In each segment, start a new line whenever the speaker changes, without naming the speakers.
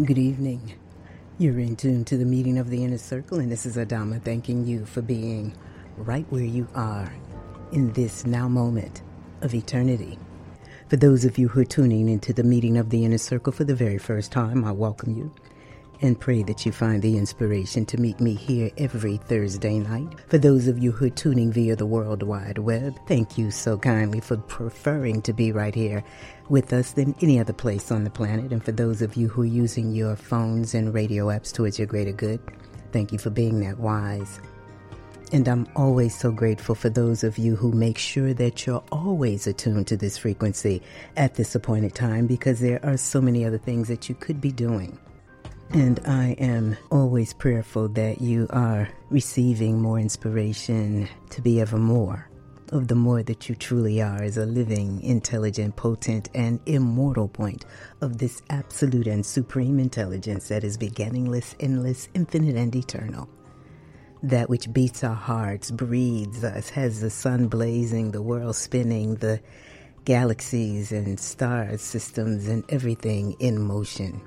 Good evening. You're in tune to the meeting of the inner circle, and this is Adama thanking you for being right where you are in this now moment of eternity. For those of you who are tuning into the meeting of the inner circle for the very first time, I welcome you and pray that you find the inspiration to meet me here every Thursday night. For those of you who are tuning via the World Wide Web, thank you so kindly for preferring to be right here with us than any other place on the planet. And for those of you who are using your phones and radio apps towards your greater good, thank you for being that wise. And I'm always so grateful for those of you who make sure that you're always attuned to this frequency at this appointed time because there are so many other things that you could be doing. And I am always prayerful that you are receiving more inspiration to be ever more of the more that you truly are as a living, intelligent, potent, and immortal point of this absolute and supreme intelligence that is beginningless, endless, infinite, and eternal. That which beats our hearts, breathes us, has the sun blazing, the world spinning, the galaxies and stars, systems and everything in motion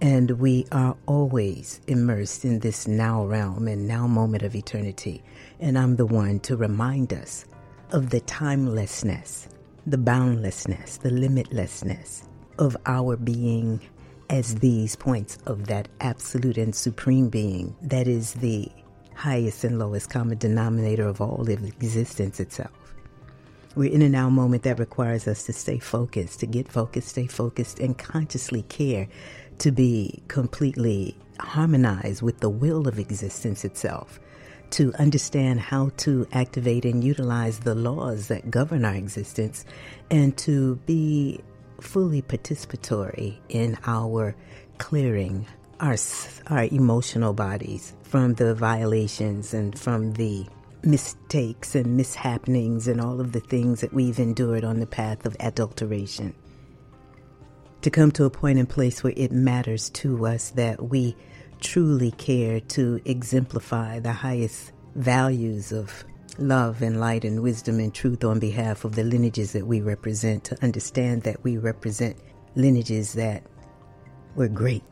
and we are always immersed in this now realm and now moment of eternity. And I'm the one to remind us of the timelessness, the boundlessness, the limitlessness of our being as these points of that absolute and supreme being that is the highest and lowest common denominator of all of existence itself. We're in a now moment that requires us to stay focused, to get focused, stay focused, and consciously care to be completely harmonized with the will of existence itself, to understand how to activate and utilize the laws that govern our existence, and to be fully participatory in our clearing our, our emotional bodies from the violations and from the mistakes and mishappenings and all of the things that we've endured on the path of adulteration to come to a point and place where it matters to us that we truly care to exemplify the highest values of love and light and wisdom and truth on behalf of the lineages that we represent, to understand that we represent lineages that were great.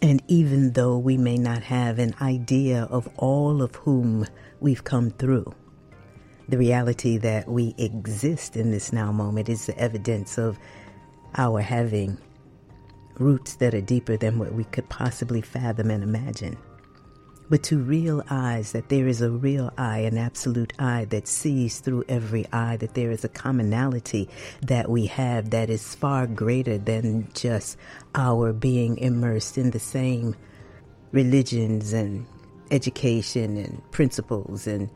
And even though we may not have an idea of all of whom we've come through, the reality that we exist in this now moment is the evidence of our having roots that are deeper than what we could possibly fathom and imagine. But to realize that there is a real I, an absolute I that sees through every eye, that there is a commonality that we have that is far greater than just our being immersed in the same religions and education and principles and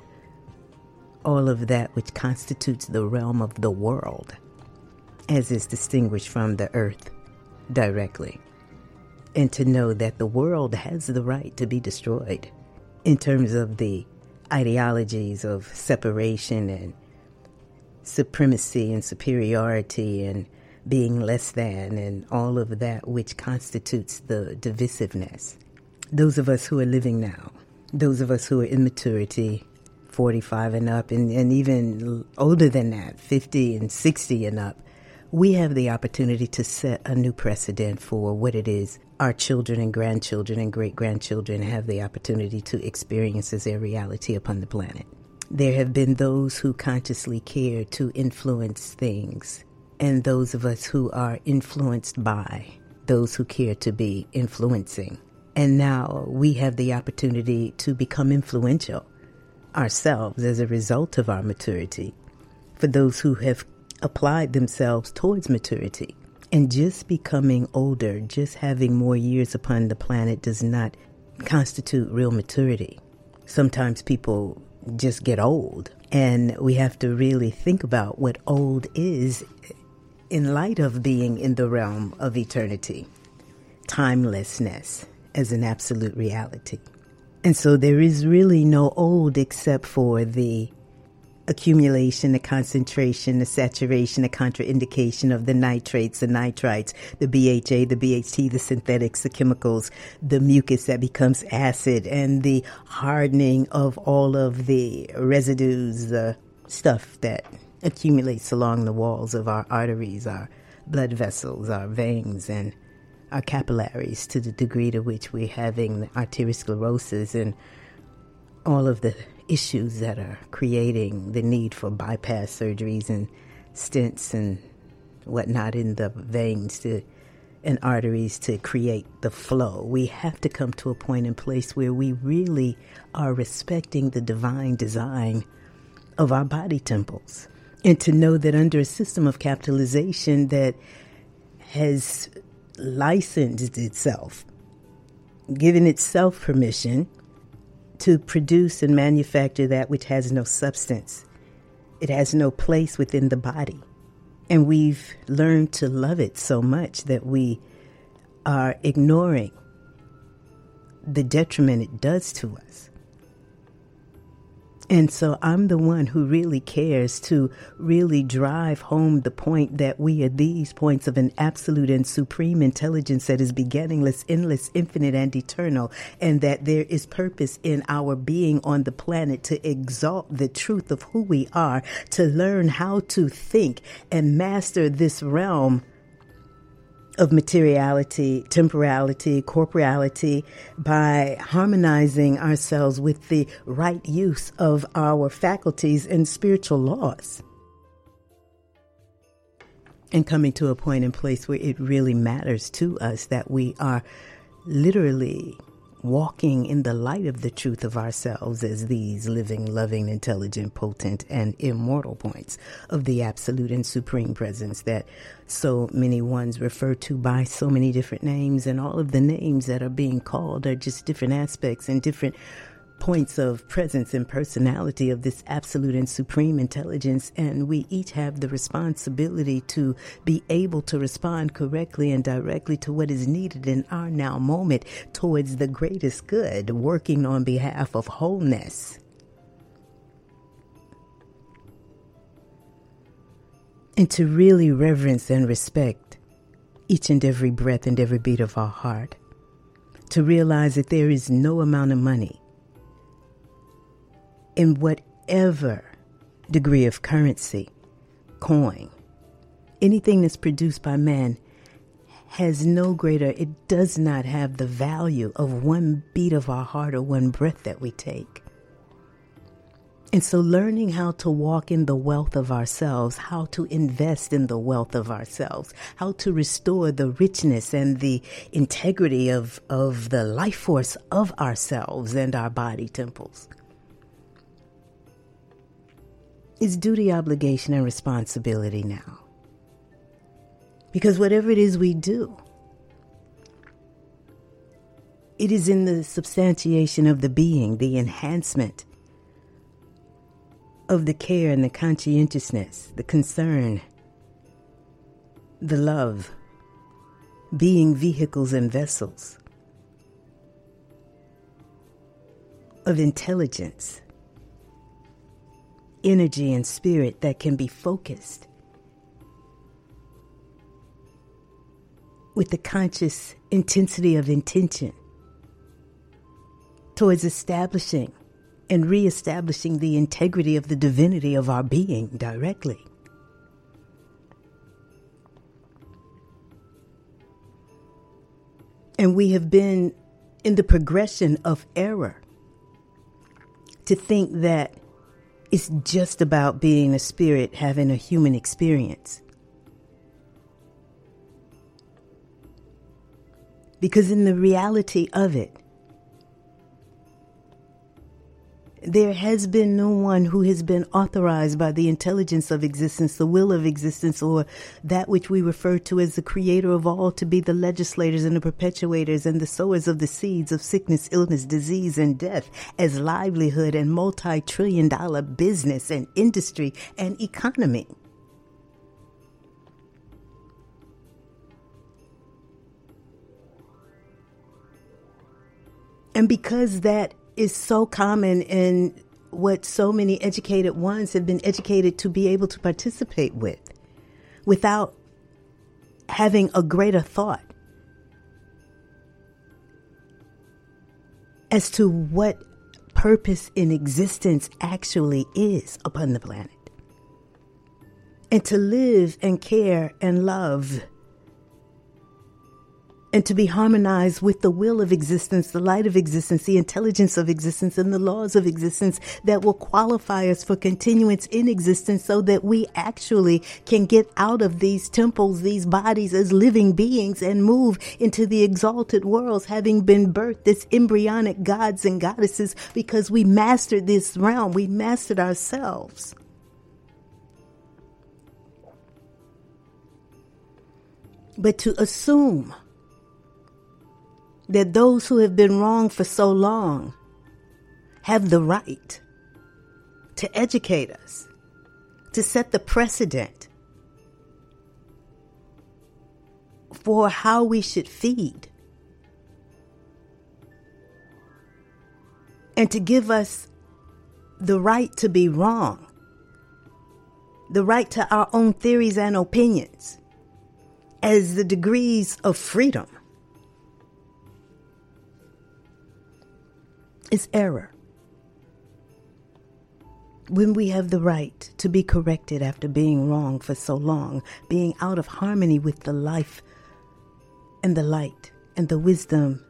all of that which constitutes the realm of the world, as is distinguished from the earth directly. And to know that the world has the right to be destroyed in terms of the ideologies of separation and supremacy and superiority and being less than and all of that which constitutes the divisiveness. Those of us who are living now, those of us who are in maturity, 45 and up, and, and even older than that, 50 and 60 and up, we have the opportunity to set a new precedent for what it is our children and grandchildren and great grandchildren have the opportunity to experience as their reality upon the planet. There have been those who consciously care to influence things, and those of us who are influenced by those who care to be influencing. And now we have the opportunity to become influential ourselves as a result of our maturity. For those who have applied themselves towards maturity. And just becoming older, just having more years upon the planet does not constitute real maturity. Sometimes people just get old, and we have to really think about what old is in light of being in the realm of eternity, timelessness as an absolute reality. And so there is really no old except for the accumulation, the concentration, the saturation, the contraindication of the nitrates, the nitrites, the BHA, the BHT, the synthetics, the chemicals, the mucus that becomes acid, and the hardening of all of the residues, the stuff that accumulates along the walls of our arteries, our blood vessels, our veins, and our capillaries to the degree to which we're having arteriosclerosis and all of the issues that are creating the need for bypass surgeries and stents and whatnot in the veins to and arteries to create the flow. We have to come to a point in place where we really are respecting the divine design of our body temples. And to know that under a system of capitalization that has licensed itself, given itself permission to produce and manufacture that which has no substance. It has no place within the body. And we've learned to love it so much that we are ignoring the detriment it does to us. And so I'm the one who really cares to really drive home the point that we are these points of an absolute and supreme intelligence that is beginningless, endless, infinite, and eternal, and that there is purpose in our being on the planet to exalt the truth of who we are, to learn how to think and master this realm of materiality, temporality, corporeality by harmonizing ourselves with the right use of our faculties and spiritual laws. And coming to a point in place where it really matters to us that we are literally walking in the light of the truth of ourselves as these living, loving, intelligent, potent, and immortal points of the absolute and supreme presence that so many ones refer to by so many different names, and all of the names that are being called are just different aspects and different points of presence and personality of this absolute and supreme intelligence, and we each have the responsibility to be able to respond correctly and directly to what is needed in our now moment towards the greatest good, working on behalf of wholeness. And to really reverence and respect each and every breath and every beat of our heart. To realize that there is no amount of money in whatever degree of currency, coin, anything that's produced by man has no greater, it does not have the value of one beat of our heart or one breath that we take. And so, learning how to walk in the wealth of ourselves, how to invest in the wealth of ourselves, how to restore the richness and the integrity of, of the life force of ourselves and our body temples is duty, obligation, and responsibility now. Because whatever it is we do, it is in the substantiation of the being, the enhancement of the care and the conscientiousness, the concern, the love, being vehicles and vessels of intelligence energy and spirit that can be focused with the conscious intensity of intention towards establishing and reestablishing the integrity of the divinity of our being directly. And we have been in the progression of error to think that it's just about being a spirit having a human experience. Because in the reality of it, there has been no one who has been authorized by the intelligence of existence, the will of existence, or that which we refer to as the creator of all to be the legislators and the perpetuators and the sowers of the seeds of sickness, illness, disease, and death as livelihood and multi trillion dollar business and industry and economy. And because that is so common in what so many educated ones have been educated to be able to participate with without having a greater thought as to what purpose in existence actually is upon the planet. And to live and care and love and to be harmonized with the will of existence, the light of existence, the intelligence of existence, and the laws of existence that will qualify us for continuance in existence so that we actually can get out of these temples, these bodies as living beings and move into the exalted worlds, having been birthed as embryonic gods and goddesses because we mastered this realm, we mastered ourselves. But to assume that those who have been wrong for so long have the right to educate us, to set the precedent for how we should feed, and to give us the right to be wrong, the right to our own theories and opinions as the degrees of freedom. Is error. When we have the right to be corrected after being wrong for so long, being out of harmony with the life and the light and the wisdom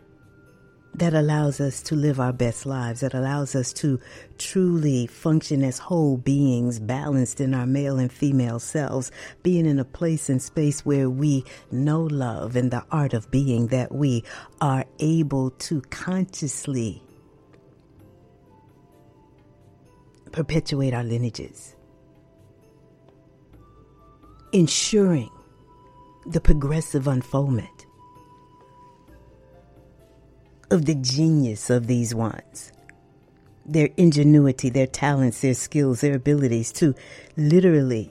that allows us to live our best lives, that allows us to truly function as whole beings, balanced in our male and female selves, being in a place and space where we know love and the art of being, that we are able to consciously perpetuate our lineages, ensuring the progressive unfoldment of the genius of these ones, their ingenuity, their talents, their skills, their abilities to literally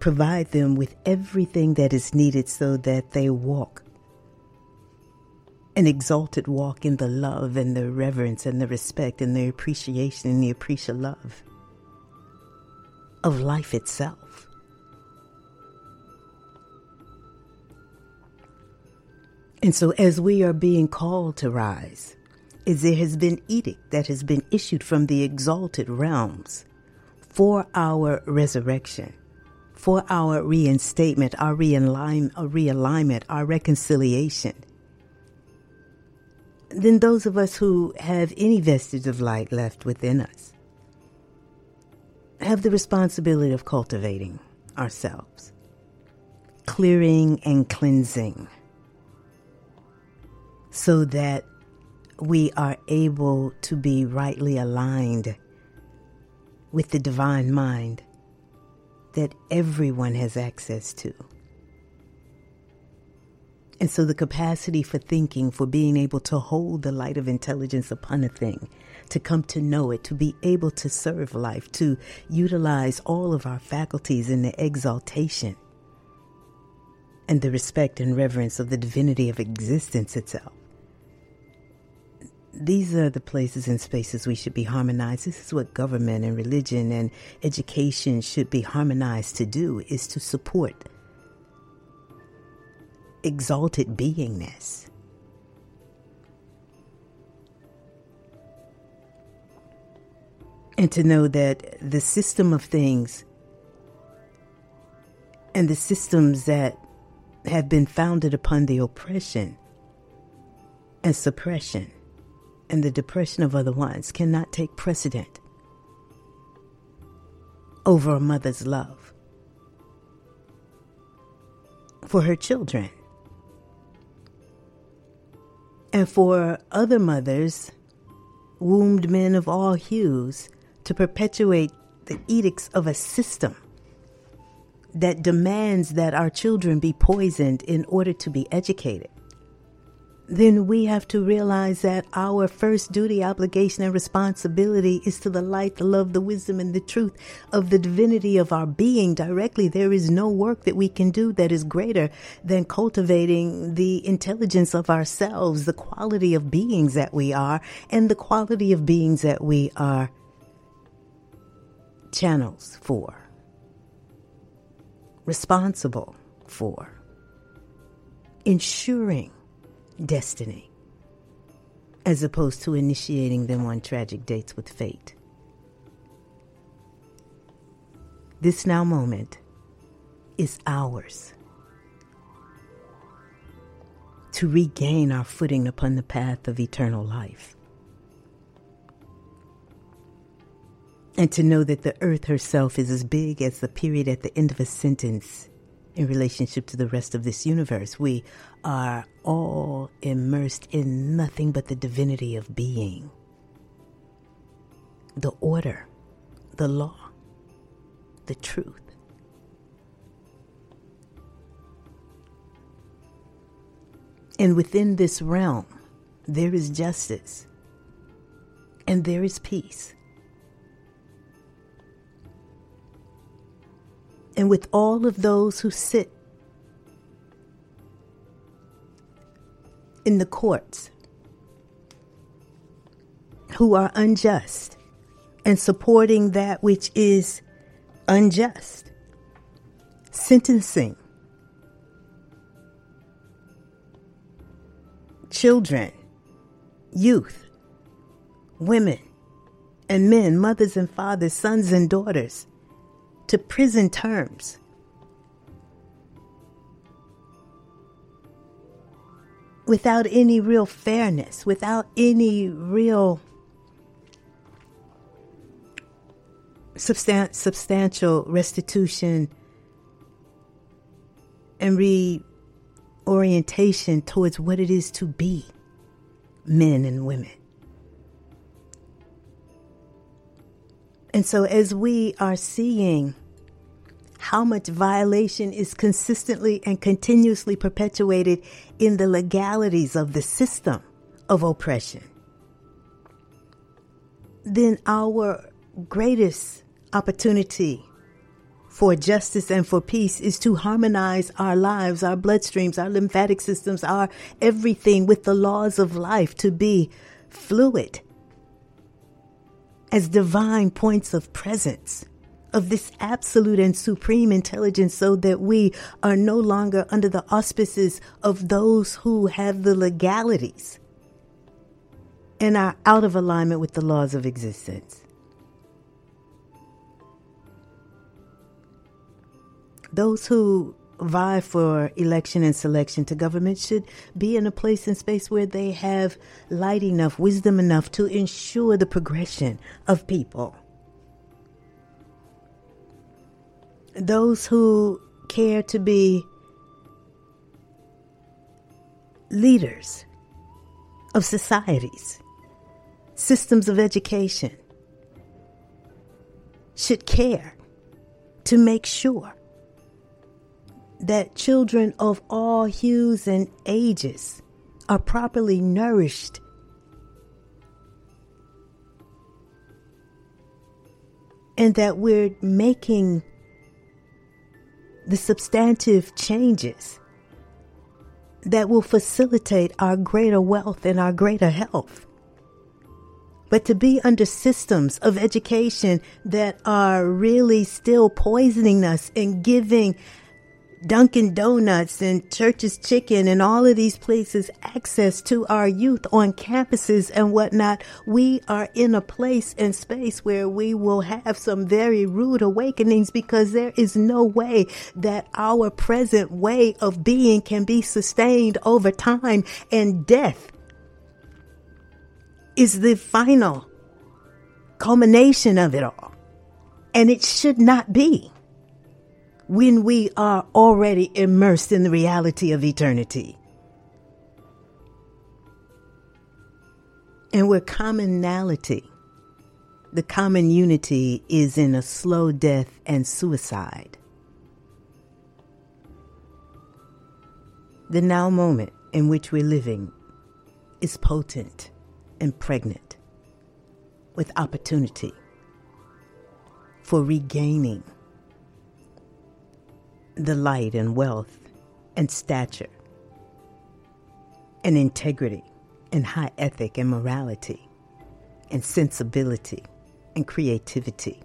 provide them with everything that is needed so that they walk an exalted walk in the love and the reverence and the respect and the appreciation and the appreciative love of life itself. And so, as we are being called to rise, as there has been edict that has been issued from the exalted realms for our resurrection, for our reinstatement, our realignment, our reconciliation, than those of us who have any vestige of light left within us have the responsibility of cultivating ourselves, clearing and cleansing, so that we are able to be rightly aligned with the divine mind that everyone has access to. And so the capacity for thinking, for being able to hold the light of intelligence upon a thing, to come to know it, to be able to serve life, to utilize all of our faculties in the exaltation and the respect and reverence of the divinity of existence itself. These are the places and spaces we should be harmonized. This is what government and religion and education should be harmonized to do is to support exalted beingness. And to know that the system of things and the systems that have been founded upon the oppression and suppression and the depression of other ones cannot take precedent over a mother's love for her children and for other mothers, wombed men of all hues, to perpetuate the edicts of a system that demands that our children be poisoned in order to be educated then we have to realize that our first duty, obligation, and responsibility is to the light, the love, the wisdom, and the truth of the divinity of our being. Directly. There is no work that we can do that is greater than cultivating the intelligence of ourselves, the quality of beings that we are, and the quality of beings that we are. Channels for, responsible for, ensuring destiny, as opposed to initiating them on tragic dates with fate. This now moment is ours. to regain our footing upon the path of eternal life. And to know that the earth herself is as big as the period at the end of a sentence in relationship to the rest of this universe. We are all immersed in nothing but the divinity of being, the order, the law, the truth. And within this realm, there is justice and there is peace. And with all of those who sit in the courts who are unjust and supporting that which is unjust, sentencing children, youth, women, and men, mothers and fathers, sons and daughters to prison terms. Without any real fairness, without any real substan- substantial restitution and reorientation towards what it is to be men and women. And so, as we are seeing how much violation is consistently and continuously perpetuated in the legalities of the system of oppression, then our greatest opportunity for justice and for peace is to harmonize our lives, our bloodstreams, our lymphatic systems, our everything with the laws of life to be fluid as divine points of presence of this absolute and supreme intelligence so that we are no longer under the auspices of those who have the legalities and are out of alignment with the laws of existence. Those who vie for election and selection to government should be in a place and space where they have light enough, wisdom enough to ensure the progression of people. Those who care to be leaders of societies, systems of education, should care to make sure that children of all hues and ages are properly nourished. And that we're making the substantive changes that will facilitate our greater wealth and our greater health. But to be under systems of education that are really still poisoning us and giving Dunkin' Donuts and Church's Chicken and all of these places access to our youth on campuses and whatnot, we are in a place and space where we will have some very rude awakenings because there is no way that our present way of being can be sustained over time and death is the final culmination of it all. And it should not be when we are already immersed in the reality of eternity. And where commonality, the common unity is in a slow death and suicide. The now moment in which we're living is potent and pregnant with opportunity for regaining the light and wealth and stature and integrity and high ethic and morality and sensibility and creativity.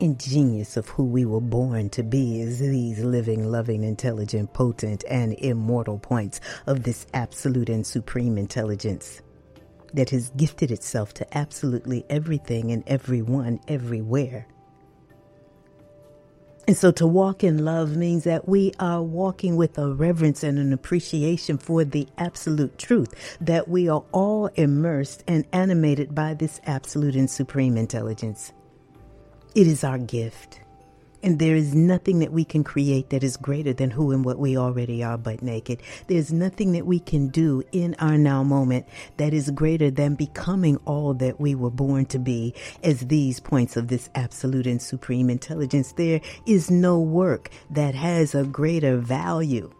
And genius of who we were born to be is these living, loving, intelligent, potent, and immortal points of this absolute and supreme intelligence that has gifted itself to absolutely everything and everyone everywhere And so to walk in love means that we are walking with a reverence and an appreciation for the absolute truth, that we are all immersed and animated by this absolute and supreme intelligence. It is our gift. And there is nothing that we can create that is greater than who and what we already are but naked. There's nothing that we can do in our now moment that is greater than becoming all that we were born to be as these points of this absolute and supreme intelligence. There is no work that has a greater value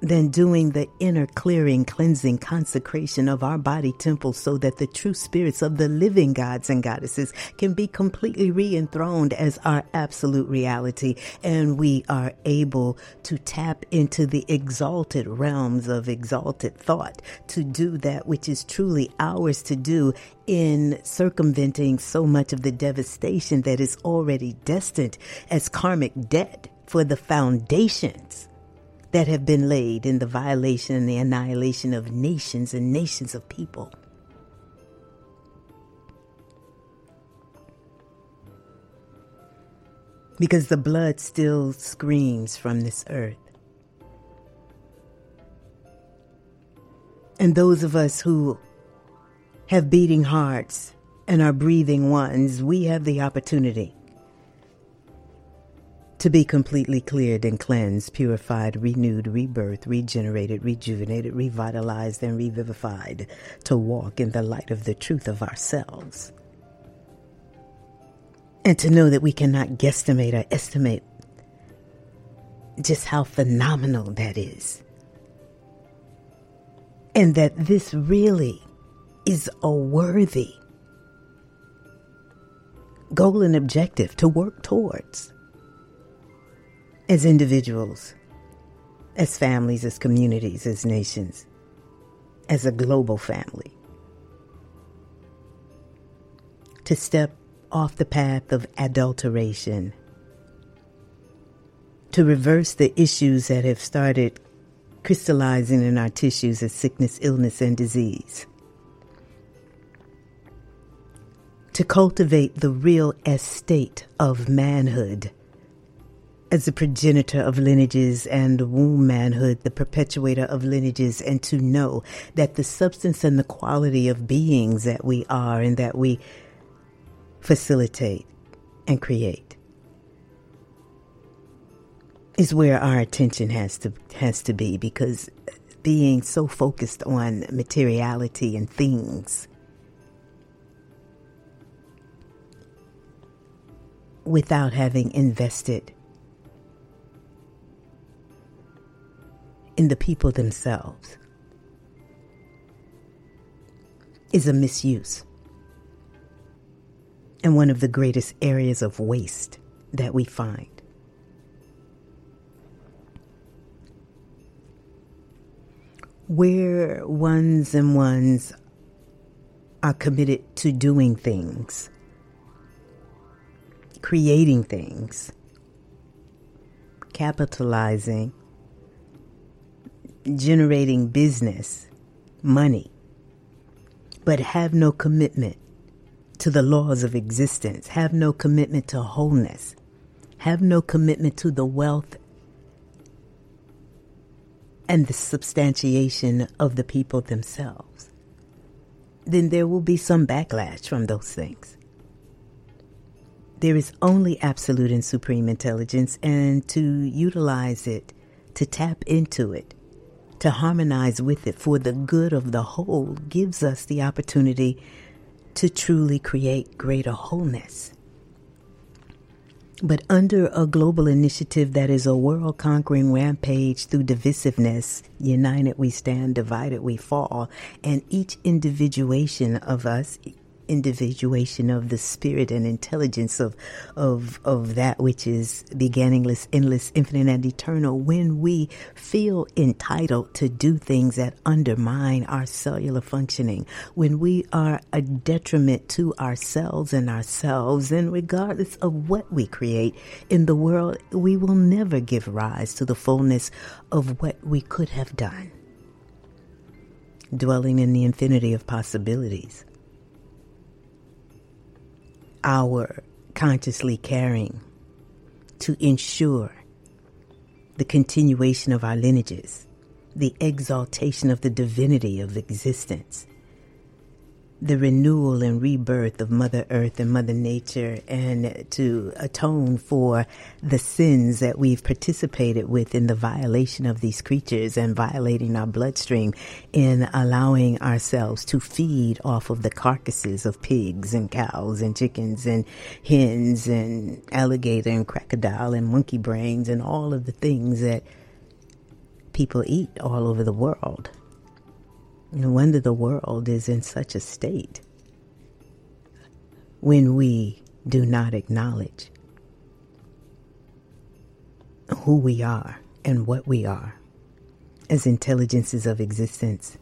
than doing the inner clearing, cleansing, consecration of our body temple so that the true spirits of the living gods and goddesses can be completely re enthroned as our absolute reality. And we are able to tap into the exalted realms of exalted thought to do that which is truly ours to do in circumventing so much of the devastation that is already destined as karmic debt for the foundations that have been laid in the violation and the annihilation of nations and nations of people. Because the blood still screams from this earth. And those of us who have beating hearts and are breathing ones, we have the opportunity to be completely cleared and cleansed, purified, renewed, rebirthed, regenerated, rejuvenated, revitalized, and revivified, to walk in the light of the truth of ourselves. And to know that we cannot guesstimate or estimate just how phenomenal that is. And that this really is a worthy goal and objective to work towards as individuals, as families, as communities, as nations, as a global family. To step off the path of adulteration, to reverse the issues that have started crystallizing in our tissues as sickness, illness, and disease. To cultivate the real estate of manhood as the progenitor of lineages and womb manhood, the perpetuator of lineages, and to know that the substance and the quality of beings that we are and that we facilitate and create is where our attention has to has to be because being so focused on materiality and things without having invested in the people themselves is a misuse and one of the greatest areas of waste that we find. Where ones and ones are committed to doing things, creating things, capitalizing generating business, money, but have no commitment to the laws of existence, have no commitment to wholeness, have no commitment to the wealth and the substantiation of the people themselves, then there will be some backlash from those things. There is only absolute and supreme intelligence, and to utilize it, to tap into it, to harmonize with it for the good of the whole gives us the opportunity to truly create greater wholeness. But under a global initiative that is a world conquering rampage through divisiveness, united we stand, divided we fall, and each individuation of us, individuation of the spirit and intelligence of, of, of that which is beginningless, endless, infinite, and eternal, when we feel entitled to do things that undermine our cellular functioning, when we are a detriment to ourselves and ourselves, and regardless of what we create in the world, we will never give rise to the fullness of what we could have done. Dwelling in the infinity of possibilities our consciously caring to ensure the continuation of our lineages, the exaltation of the divinity of existence, the renewal and rebirth of Mother Earth and Mother Nature and to atone for the sins that we've participated with in the violation of these creatures and violating our bloodstream in allowing ourselves to feed off of the carcasses of pigs and cows and chickens and hens and alligator and crocodile and monkey brains and all of the things that people eat all over the world. No wonder the world is in such a state when we do not acknowledge who we are and what we are as intelligences of existence,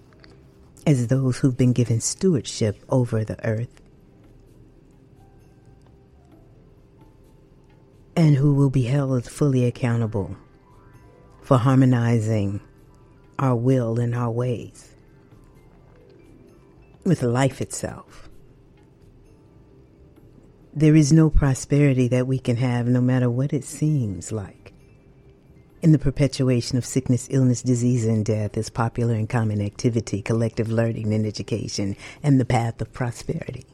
as those who've been given stewardship over the earth, and who will be held fully accountable for harmonizing our will and our ways with life itself. There is no prosperity that we can have, no matter what it seems like. In the perpetuation of sickness, illness, disease, and death is popular and common activity, collective learning and education, and the path of prosperity.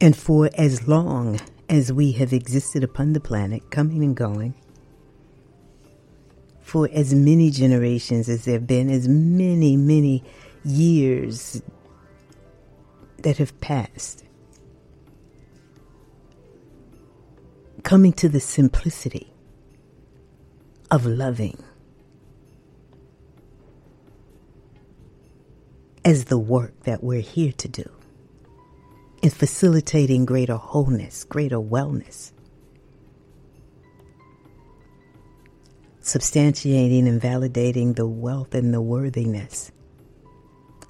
And for as long as we have existed upon the planet, coming and going, for as many generations as there have been, as many, many years that have passed. Coming to the simplicity of loving as the work that we're here to do in facilitating greater wholeness, greater wellness, substantiating and validating the wealth and the worthiness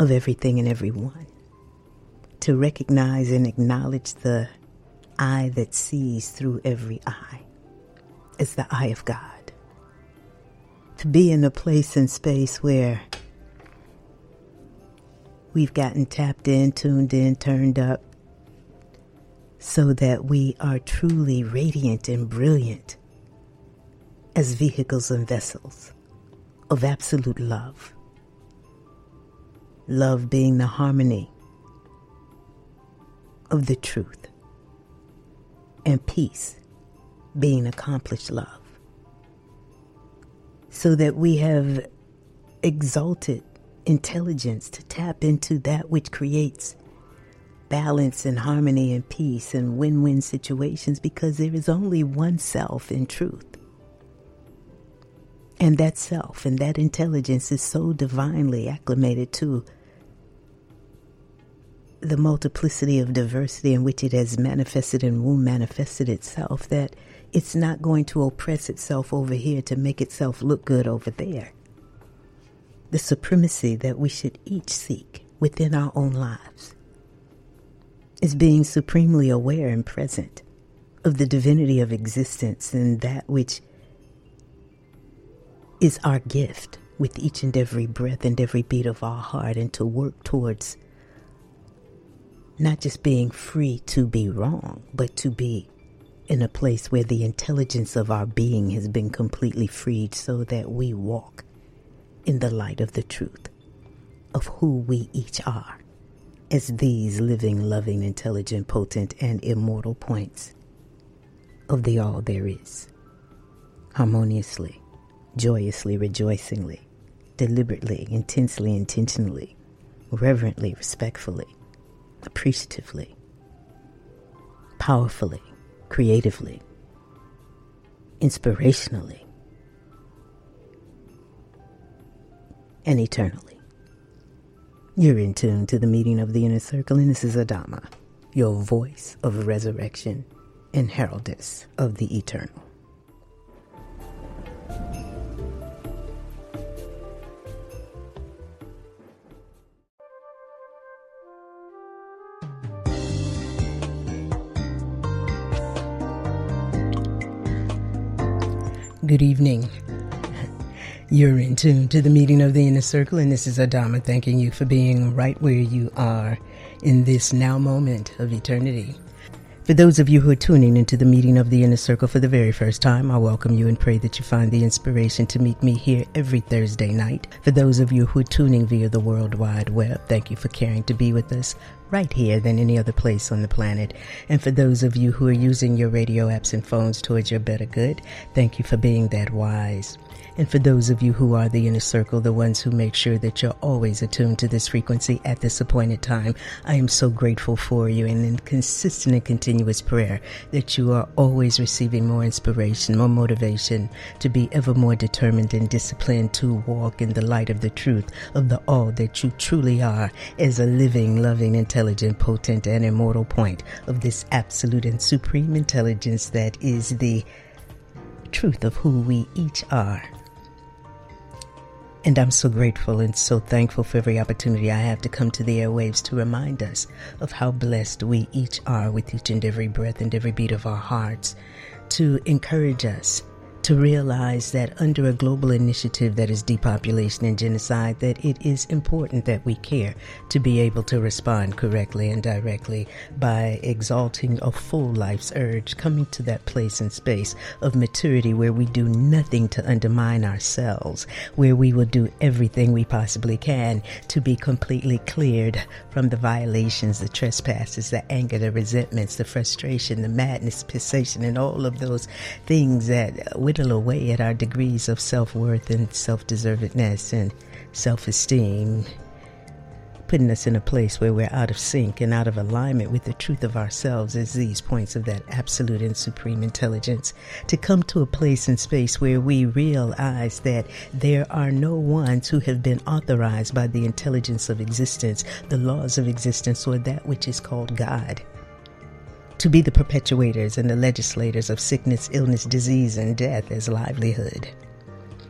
of everything and everyone. To recognize and acknowledge the eye that sees through every eye is the eye of God. To be in a place and space where we've gotten tapped in, tuned in, turned up, so that we are truly radiant and brilliant as vehicles and vessels of absolute love. Love being the harmony of the truth, and peace being accomplished love. So that we have exalted intelligence to tap into that which creates balance and harmony and peace and win win situations because there is only one self in truth. And that self and that intelligence is so divinely acclimated to the multiplicity of diversity in which it has manifested and will manifested itself that it's not going to oppress itself over here to make itself look good over there. The supremacy that we should each seek within our own lives is being supremely aware and present of the divinity of existence and that which is our gift with each and every breath and every beat of our heart, and to work towards not just being free to be wrong, but to be in a place where the intelligence of our being has been completely freed so that we walk in the light of the truth of who we each are as these living, loving, intelligent, potent, and immortal points of the all there is, harmoniously joyously, rejoicingly, deliberately, intensely, intentionally, reverently, respectfully, appreciatively, powerfully, creatively, inspirationally, and eternally. You're in tune to the meeting of the inner circle, and this is Adama, your voice of resurrection and heraldess of the eternal. Good evening. You're in tune to the meeting of the inner circle, and this is Adama thanking you for being right where you are in this now moment of eternity. For those of you who are tuning into the meeting of the Inner Circle for the very first time, I welcome you and pray that you find the inspiration to meet me here every Thursday night. For those of you who are tuning via the World Wide Web, thank you for caring to be with us right here than any other place on the planet. And for those of you who are using your radio apps and phones towards your better good, thank you for being that wise. And for those of you who are the inner circle, the ones who make sure that you're always attuned to this frequency at this appointed time, I am so grateful for you and in consistent and continuous prayer that you are always receiving more inspiration, more motivation to be ever more determined and disciplined to walk in the light of the truth of the all that you truly are as a living, loving, intelligent, potent, and immortal point of this absolute and supreme intelligence that is the truth of who we each are. And I'm so grateful and so thankful for every opportunity I have to come to the airwaves to remind us of how blessed we each are with each and every breath and every beat of our hearts, to encourage us to realize that under a global initiative that is depopulation and genocide that it is important that we care to be able to respond correctly and directly by exalting a full life's urge coming to that place and space of maturity where we do nothing to undermine ourselves where we will do everything we possibly can to be completely cleared from the violations the trespasses the anger the resentments the frustration the madness cessation and all of those things that whittle away at our degrees of self worth and self deservedness and self esteem, putting us in a place where we're out of sync and out of alignment with the truth of ourselves as these points of that absolute and supreme intelligence. To come to a place and space where we realize that there are no ones who have been authorized by the intelligence of existence, the laws of existence, or that which is called God to be the perpetuators and the legislators of sickness, illness, disease, and death as livelihood.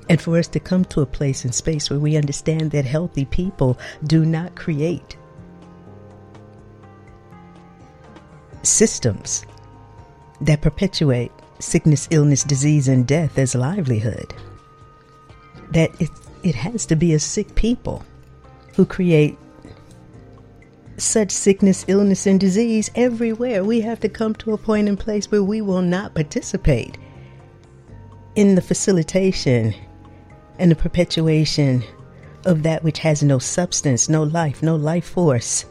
And for us to come to a place and space where we understand that healthy people do not create systems that perpetuate sickness, illness, disease, and death as livelihood. That it, it has to be a sick people who create such sickness, illness, and disease everywhere. We have to come to a point and place where we will not participate in the facilitation and the perpetuation of that which has no substance, no life, no life force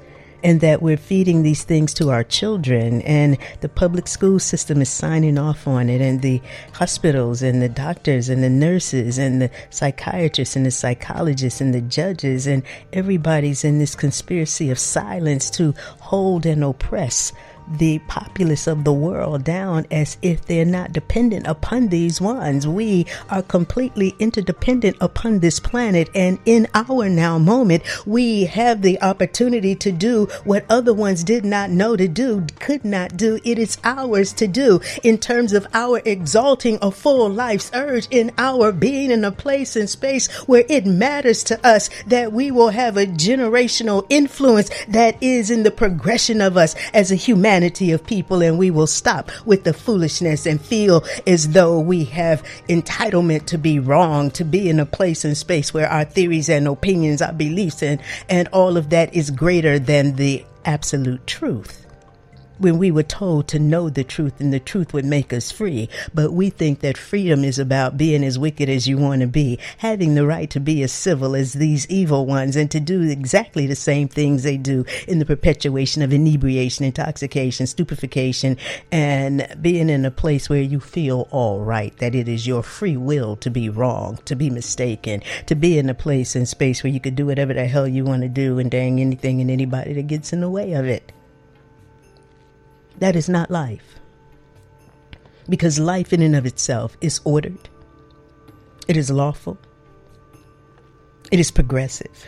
and that we're feeding these things to our children. And the public school system is signing off on it and the hospitals and the doctors and the nurses and the psychiatrists and the psychologists and the judges and everybody's in this conspiracy of silence to hold and oppress the populace of the world down as if they're not dependent upon these ones. We are completely interdependent upon this planet, and in our now moment, we have the opportunity to do what other ones did not know to do, could not do. It is ours to do in terms of our exalting a full life's urge in our being in a place and space where it matters to us that we will have a generational influence that is in the progression of us as a humanity of people and we will stop with the foolishness and feel as though we have entitlement to be wrong, to be in a place and space where our theories and opinions, our beliefs and, and all of that is greater than the absolute truth when we were told to know the truth and the truth would make us free. But we think that freedom is about being as wicked as you want to be, having the right to be as civil as these evil ones and to do exactly the same things they do in the perpetuation of inebriation, intoxication, stupefaction, and being in a place where you feel all right, that it is your free will to be wrong, to be mistaken, to be in a place and space where you could do whatever the hell you want to do and dang anything and anybody that gets in the way of it. That is not life. Because life in and of itself is ordered, it is lawful, it is progressive.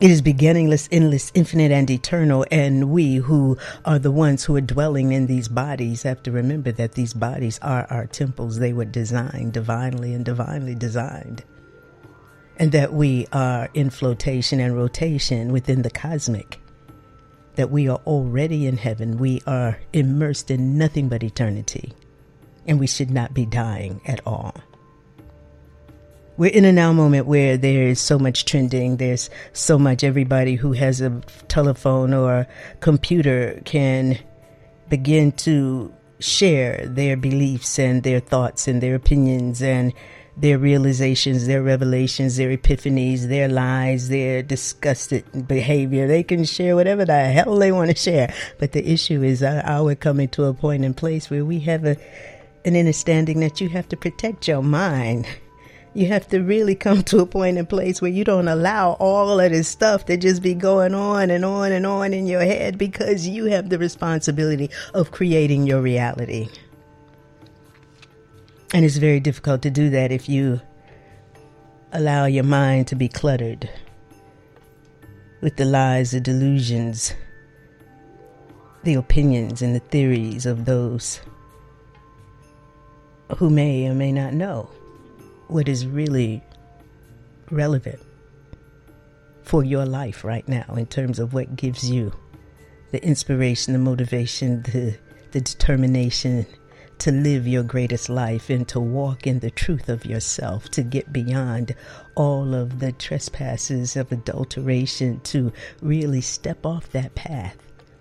It is beginningless, endless, infinite, and eternal. And we who are the ones who are dwelling in these bodies have to remember that these bodies are our temples. They were designed divinely and divinely designed. And that we are in flotation and rotation within the cosmic that we are already in heaven. We are immersed in nothing but eternity, and we should not be dying at all. We're in a now moment where there is so much trending. There's so much everybody who has a telephone or a computer can begin to share their beliefs and their thoughts and their opinions and their realizations, their revelations, their epiphanies, their lies, their disgusted behavior. They can share whatever the hell they want to share. But the issue is, uh, are we coming to a point in place where we have a, an understanding that you have to protect your mind? You have to really come to a point in place where you don't allow all of this stuff to just be going on and on and on in your head because you have the responsibility of creating your reality. And it's very difficult to do that if you allow your mind to be cluttered with the lies, the delusions, the opinions, and the theories of those who may or may not know what is really relevant for your life right now in terms of what gives you the inspiration, the motivation, the, the determination to live your greatest life and to walk in the truth of yourself, to get beyond all of the trespasses of adulteration, to really step off that path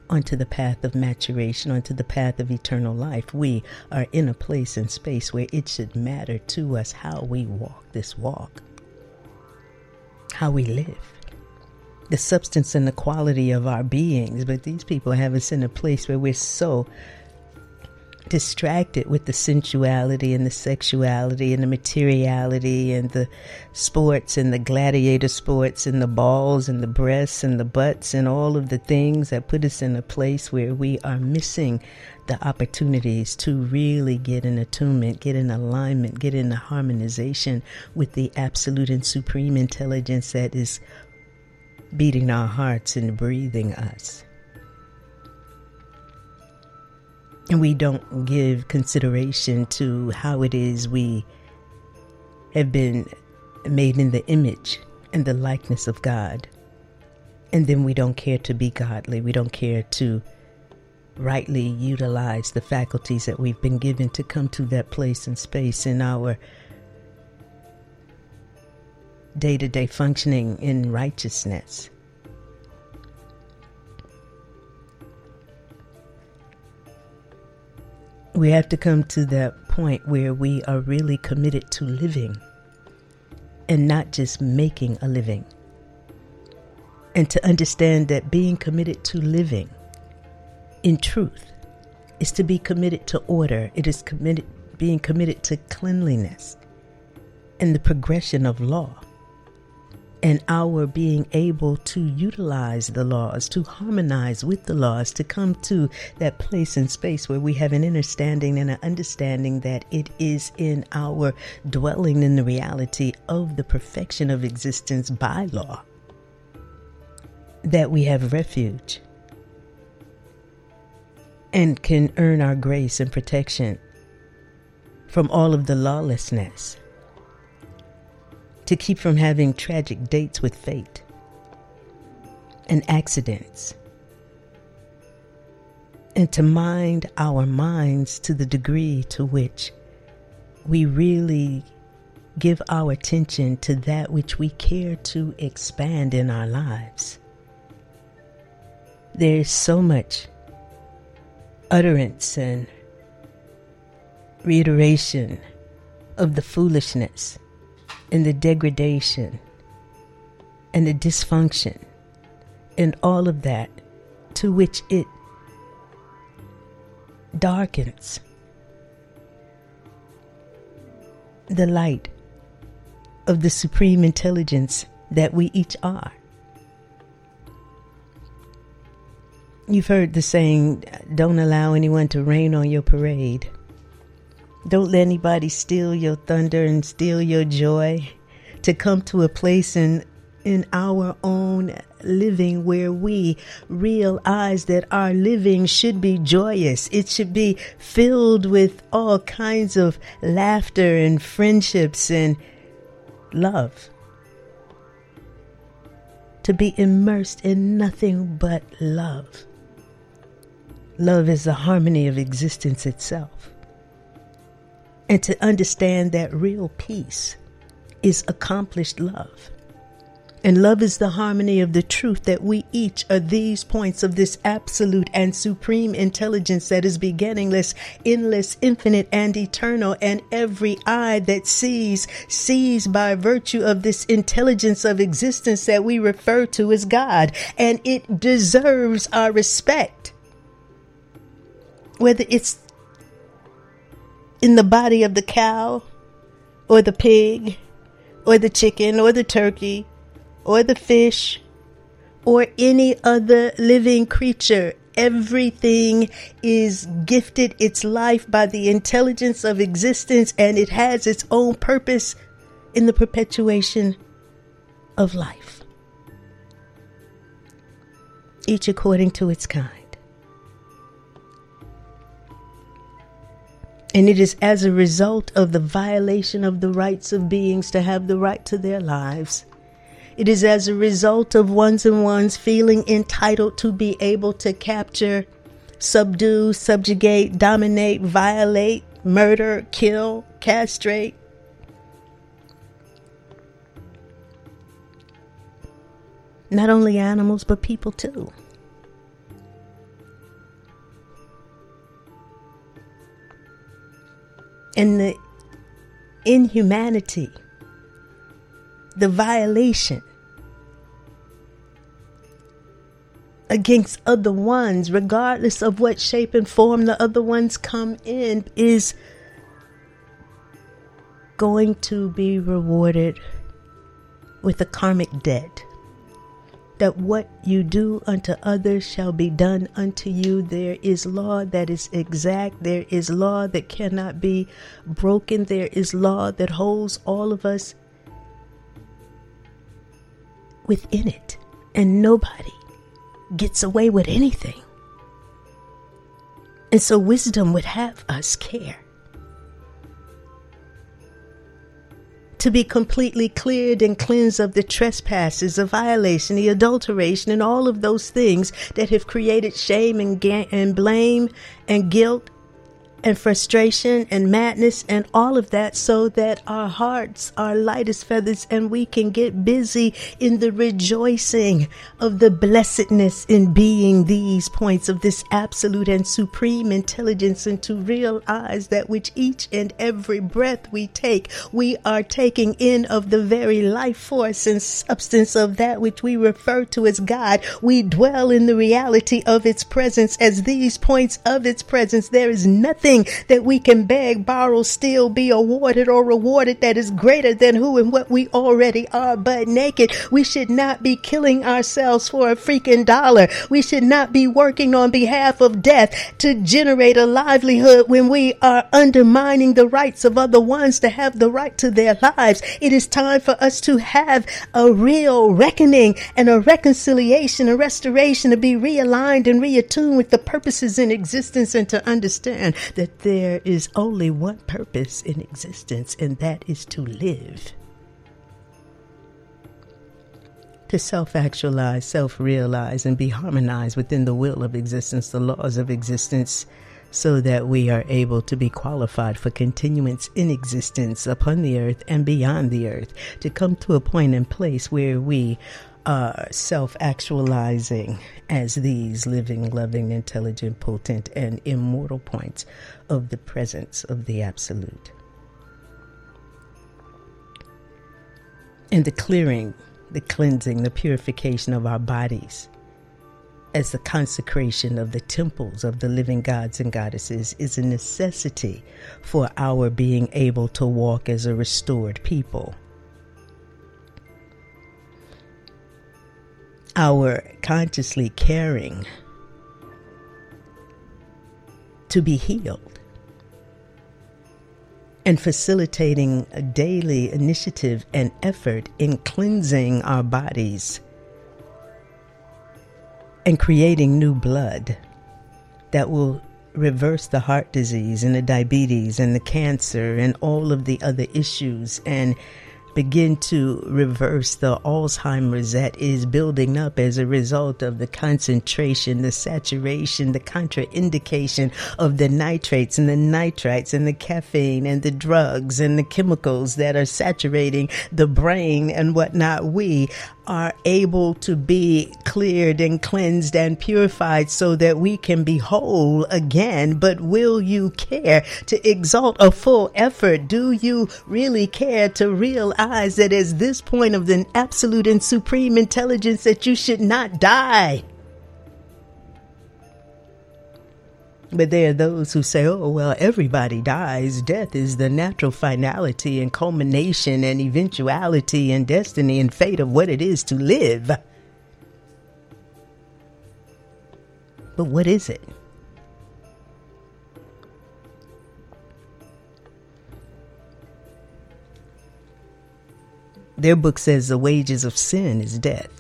onto the path of maturation, onto the path of eternal life. We are in a place and space where it should matter to us how we walk this walk, how we live the substance and the quality of our beings. But these people have us in a place where we're so distracted with the sensuality and the sexuality and the materiality and the sports and the gladiator sports and the balls and the breasts and the butts and all of the things that put us in a place where we are missing the opportunities to really get in attunement, get in alignment, get in harmonization with the absolute and supreme intelligence that is beating our hearts and breathing us. And we don't give consideration to how it is we have been made in the image and the likeness of God. And then we don't care to be godly. We don't care to rightly utilize the faculties that we've been given to come to that place and space in our day to day functioning in righteousness. We have to come to that point where we are really committed to living and not just making a living. And to understand that being committed to living in truth is to be committed to order, it is committed being committed to cleanliness and the progression of law and our being able to utilize the laws, to harmonize with the laws, to come to that place and space where we have an understanding and an understanding that it is in our dwelling in the reality of the perfection of existence by law that we have refuge and can earn our grace and protection from all of the lawlessness to keep from having tragic dates with fate and accidents, and to mind our minds to the degree to which we really give our attention to that which we care to expand in our lives. There is so much utterance and reiteration of the foolishness and the degradation and the dysfunction and all of that to which it darkens the light of the supreme intelligence that we each are. You've heard the saying, don't allow anyone to rain on your parade. Don't let anybody steal your thunder and steal your joy. To come to a place in in our own living where we realize that our living should be joyous. It should be filled with all kinds of laughter and friendships and love. To be immersed in nothing but love. Love is the harmony of existence itself and to understand that real peace is accomplished love. And love is the harmony of the truth that we each are these points of this absolute and supreme intelligence that is beginningless, endless, infinite, and eternal. And every eye that sees, sees by virtue of this intelligence of existence that we refer to as God. And it deserves our respect. Whether it's in the body of the cow, or the pig, or the chicken, or the turkey, or the fish or any other living creature. Everything is gifted its life by the intelligence of existence and it has its own purpose in the perpetuation of life. Each according to its kind. And it is as a result of the violation of the rights of beings to have the right to their lives it is as a result of ones and ones feeling entitled to be able to capture, subdue, subjugate, dominate, violate, murder, kill, castrate. Not only animals, but people too. And the inhumanity the violation against other ones, regardless of what shape and form the other ones come in, is going to be rewarded with a karmic debt. That what you do unto others shall be done unto you. There is law that is exact. There is law that cannot be broken. There is law that holds all of us within it, and nobody gets away with anything. And so wisdom would have us care. To be completely cleared and cleansed of the trespasses, the violation, the adulteration, and all of those things that have created shame and, ga- and blame and guilt and frustration and madness and all of that so that our hearts are light as feathers and we can get busy in the rejoicing of the blessedness in being these points of this absolute and supreme intelligence and to realize that which each and every breath we take, we are taking in of the very life force and substance of that which we refer to as God. We dwell in the reality of its presence as these points of its presence. There is nothing that we can beg, borrow, steal, be awarded or rewarded that is greater than who and what we already are, but naked. We should not be killing ourselves for a freaking dollar. We should not be working on behalf of death to generate a livelihood when we are undermining the rights of other ones to have the right to their lives. It is time for us to have a real reckoning and a reconciliation, a restoration, to be realigned and reattuned with the purposes in existence and to understand that there is only one purpose in existence, and that is to live. To self actualize, self realize, and be harmonized within the will of existence, the laws of existence, so that we are able to be qualified for continuance in existence upon the earth and beyond the earth, to come to a point and place where we uh, self actualizing as these living, loving, intelligent, potent, and immortal points of the presence of the Absolute. And the clearing, the cleansing, the purification of our bodies as the consecration of the temples of the living gods and goddesses is a necessity for our being able to walk as a restored people our consciously caring to be healed and facilitating a daily initiative and effort in cleansing our bodies and creating new blood that will reverse the heart disease and the diabetes and the cancer and all of the other issues and begin to reverse the Alzheimer's that is building up as a result of the concentration, the saturation, the contraindication of the nitrates and the nitrites and the caffeine and the drugs and the chemicals that are saturating the brain and whatnot. We are able to be cleared and cleansed and purified so that we can be whole again. But will you care to exalt a full effort? Do you really care to realize that as this point of the absolute and supreme intelligence that you should not die? But there are those who say, oh, well, everybody dies. Death is the natural finality and culmination and eventuality and destiny and fate of what it is to live. But what is it? Their book says the wages of sin is death.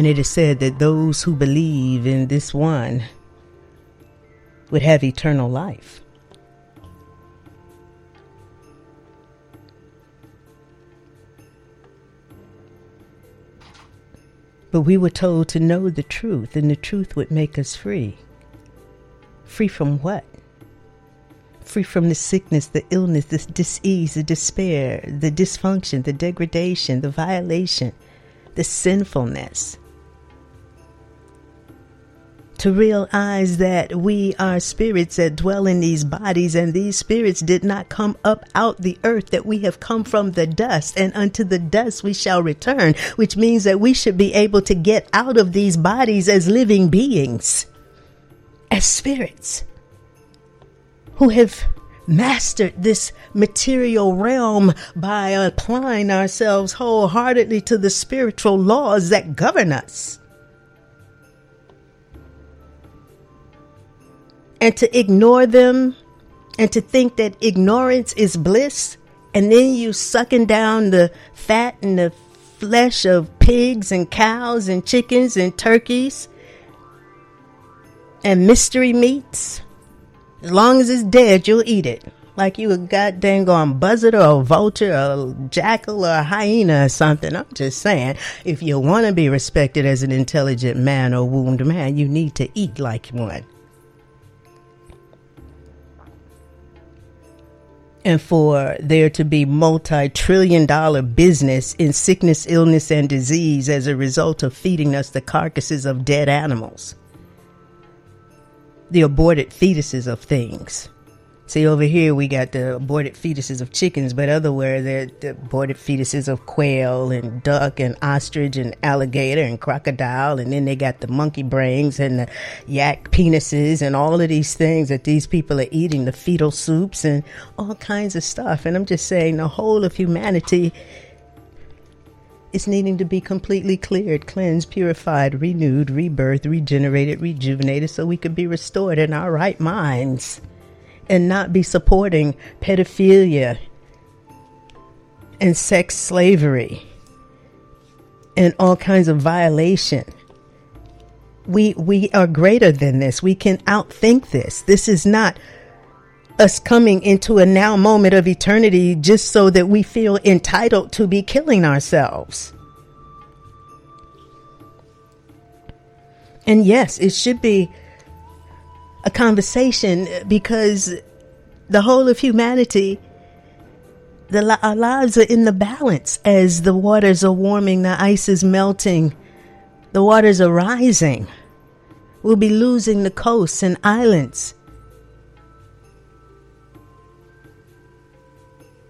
And it is said that those who believe in this one would have eternal life. But we were told to know the truth, and the truth would make us free. Free from what? Free from the sickness, the illness, the disease, the despair, the dysfunction, the degradation, the violation, the sinfulness to realize that we are spirits that dwell in these bodies, and these spirits did not come up out the earth, that we have come from the dust, and unto the dust we shall return, which means that we should be able to get out of these bodies as living beings, as spirits who have mastered this material realm by applying ourselves wholeheartedly to the spiritual laws that govern us. And to ignore them and to think that ignorance is bliss and then you sucking down the fat and the flesh of pigs and cows and chickens and turkeys and mystery meats as long as it's dead you'll eat it like you a goddamn on buzzard or a vulture or a jackal or a hyena or something. I'm just saying, if you want to be respected as an intelligent man or wounded man, you need to eat like one. And for there to be multi-trillion dollar business in sickness, illness, and disease as a result of feeding us the carcasses of dead animals, the aborted fetuses of things. See, over here we got the aborted fetuses of chickens, but otherwhere they're the aborted fetuses of quail and duck and ostrich and alligator and crocodile, and then they got the monkey brains and the yak penises and all of these things that these people are eating, the fetal soups and all kinds of stuff. And I'm just saying, the whole of humanity is needing to be completely cleared, cleansed, purified, renewed, rebirthed, regenerated, rejuvenated, so we could be restored in our right minds and not be supporting pedophilia and sex slavery and all kinds of violation. We we are greater than this. We can outthink this. This is not us coming into a now moment of eternity just so that we feel entitled to be killing ourselves. And yes, it should be a conversation because the whole of humanity, the, our lives are in the balance as the waters are warming, the ice is melting, the waters are rising. We'll be losing the coasts and islands.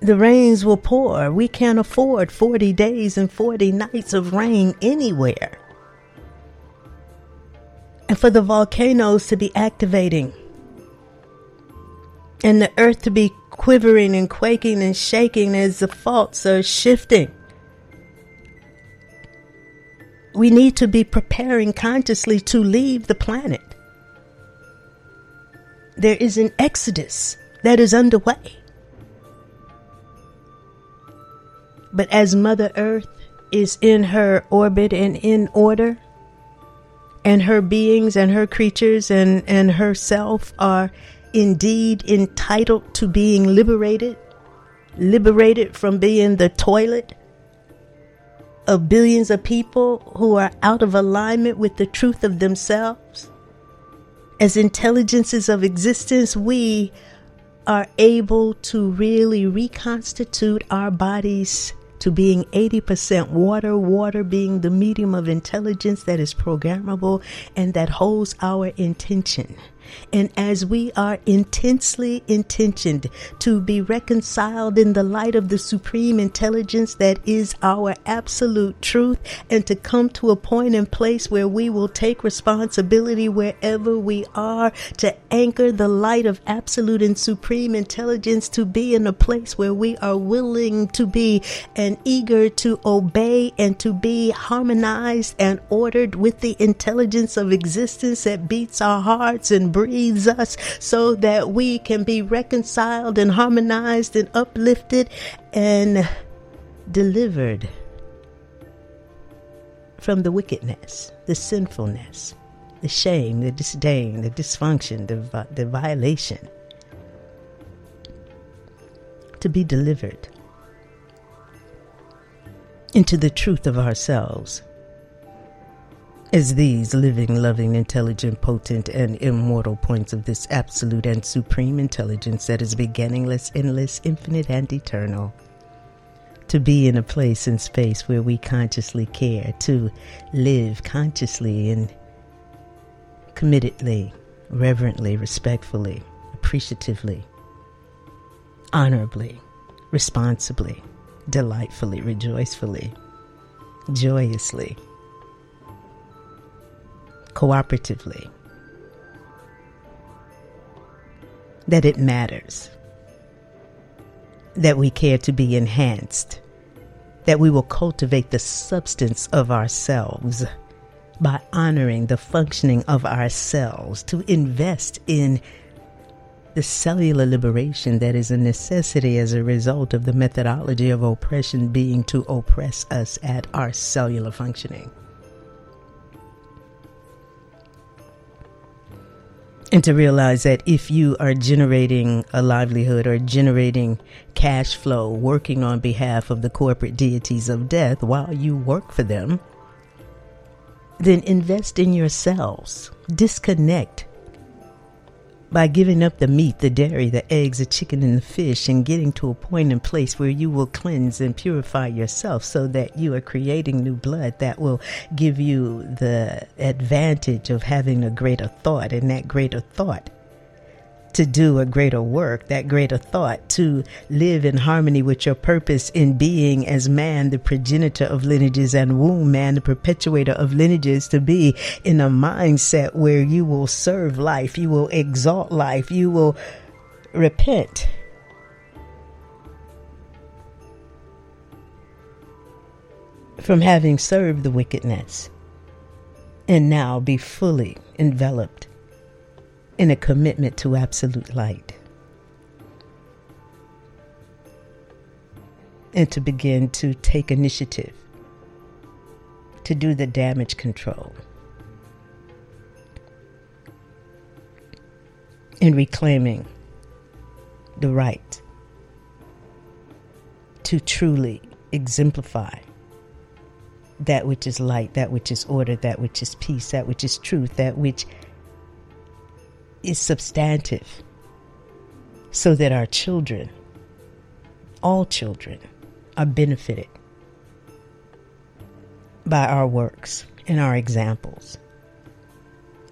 The rains will pour. We can't afford 40 days and 40 nights of rain anywhere and for the volcanoes to be activating and the earth to be quivering and quaking and shaking as the faults are shifting. We need to be preparing consciously to leave the planet. There is an exodus that is underway. But as Mother Earth is in her orbit and in order, and her beings and her creatures and, and herself are indeed entitled to being liberated, liberated from being the toilet of billions of people who are out of alignment with the truth of themselves. As intelligences of existence, we are able to really reconstitute our bodies to being 80% water, water being the medium of intelligence that is programmable and that holds our intention. And as we are intensely intentioned to be reconciled in the light of the supreme intelligence that is our absolute truth, and to come to a point and place where we will take responsibility wherever we are to anchor the light of absolute and supreme intelligence to be in a place where we are willing to be and eager to obey and to be harmonized and ordered with the intelligence of existence that beats our hearts and breathes us so that we can be reconciled and harmonized and uplifted and delivered from the wickedness, the sinfulness, the shame, the disdain, the dysfunction, the, the violation. To be delivered into the truth of ourselves as these living, loving, intelligent, potent, and immortal points of this absolute and supreme intelligence that is beginningless, endless, infinite, and eternal. To be in a place and space where we consciously care, to live consciously and committedly, reverently, respectfully, appreciatively, honorably, responsibly, delightfully, rejoicefully, joyously cooperatively. That it matters. That we care to be enhanced. That we will cultivate the substance of ourselves by honoring the functioning of ourselves, to invest in the cellular liberation that is a necessity as a result of the methodology of oppression being to oppress us at our cellular functioning. And to realize that if you are generating a livelihood or generating cash flow working on behalf of the corporate deities of death while you work for them, then invest in yourselves. Disconnect by giving up the meat, the dairy, the eggs, the chicken, and the fish, and getting to a point and place where you will cleanse and purify yourself so that you are creating new blood that will give you the advantage of having a greater thought, and that greater thought to do a greater work, that greater thought, to live in harmony with your purpose in being as man, the progenitor of lineages, and womb, man, the perpetuator of lineages, to be in a mindset where you will serve life, you will exalt life, you will repent. From having served the wickedness and now be fully enveloped in a commitment to absolute light. And to begin to take initiative to do the damage control in reclaiming the right to truly exemplify that which is light, that which is order, that which is peace, that which is truth, that which is substantive so that our children, all children, are benefited by our works and our examples.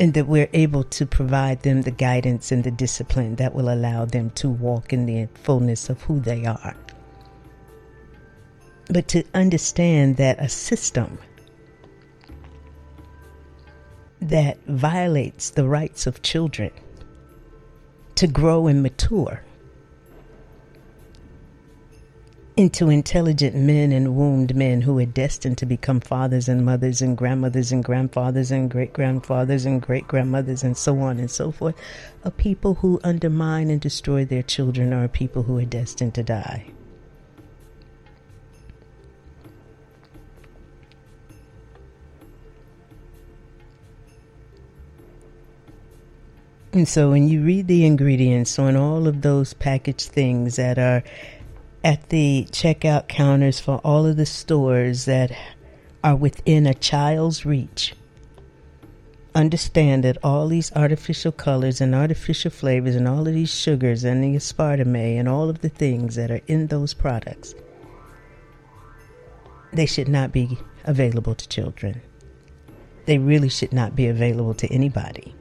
And that we're able to provide them the guidance and the discipline that will allow them to walk in the fullness of who they are. But to understand that a system that violates the rights of children to grow and mature into intelligent men and wombed men who are destined to become fathers and mothers and grandmothers and grandfathers and great grandfathers and great grandmothers and so on and so forth, are people who undermine and destroy their children or people who are destined to die. And so when you read the ingredients on all of those packaged things that are at the checkout counters for all of the stores that are within a child's reach, understand that all these artificial colors and artificial flavors and all of these sugars and the aspartame and all of the things that are in those products they should not be available to children. They really should not be available to anybody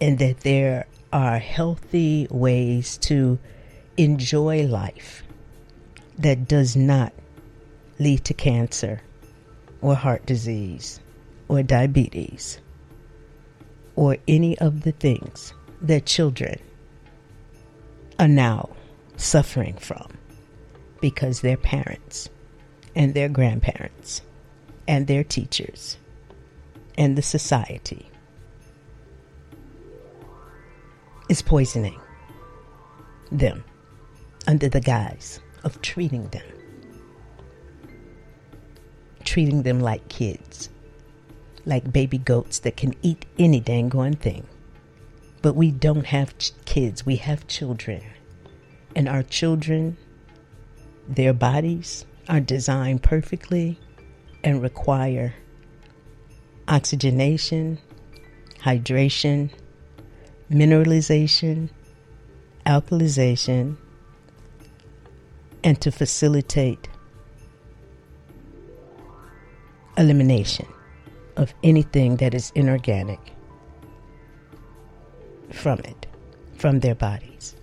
and that there are healthy ways to enjoy life that does not lead to cancer or heart disease or diabetes or any of the things that children are now suffering from because their parents and their grandparents and their teachers and the society is poisoning them under the guise of treating them treating them like kids, like baby goats that can eat any dang one thing. But we don't have ch- kids, we have children. And our children, their bodies are designed perfectly and require oxygenation, hydration, mineralization, alkalization, and to facilitate elimination of anything that is inorganic from it, from their bodies.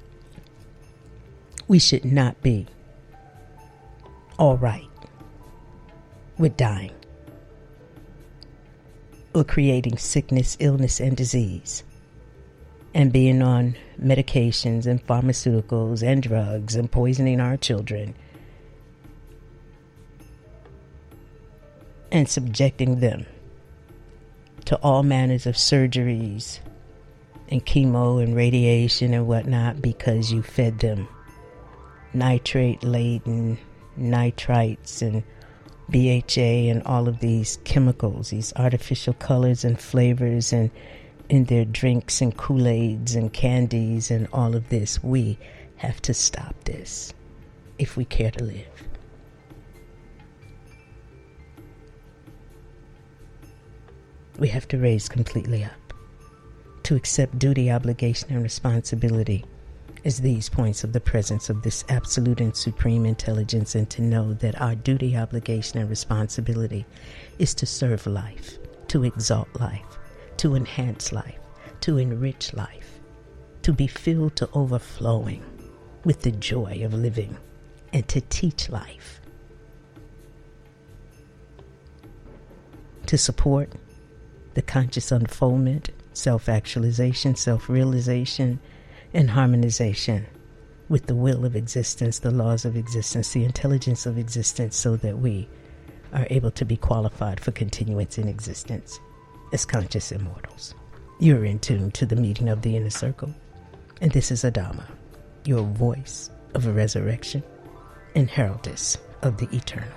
We should not be all right with dying or creating sickness, illness, and disease and being on medications and pharmaceuticals and drugs and poisoning our children and subjecting them to all manners of surgeries and chemo and radiation and whatnot because you fed them nitrate laden nitrites and BHA and all of these chemicals, these artificial colors and flavors and in their drinks and Kool-Aids and candies and all of this. We have to stop this if we care to live. we have to raise completely up to accept duty, obligation, and responsibility as these points of the presence of this absolute and supreme intelligence, and to know that our duty, obligation, and responsibility is to serve life, to exalt life, to enhance life, to enrich life, to be filled to overflowing with the joy of living, and to teach life, to support the conscious unfoldment, self actualization, self realization, and harmonization with the will of existence, the laws of existence, the intelligence of existence, so that we are able to be qualified for continuance in existence as conscious immortals. You're in tune to the meeting of the inner circle, and this is Adama, your voice of a resurrection and heraldess of the eternal.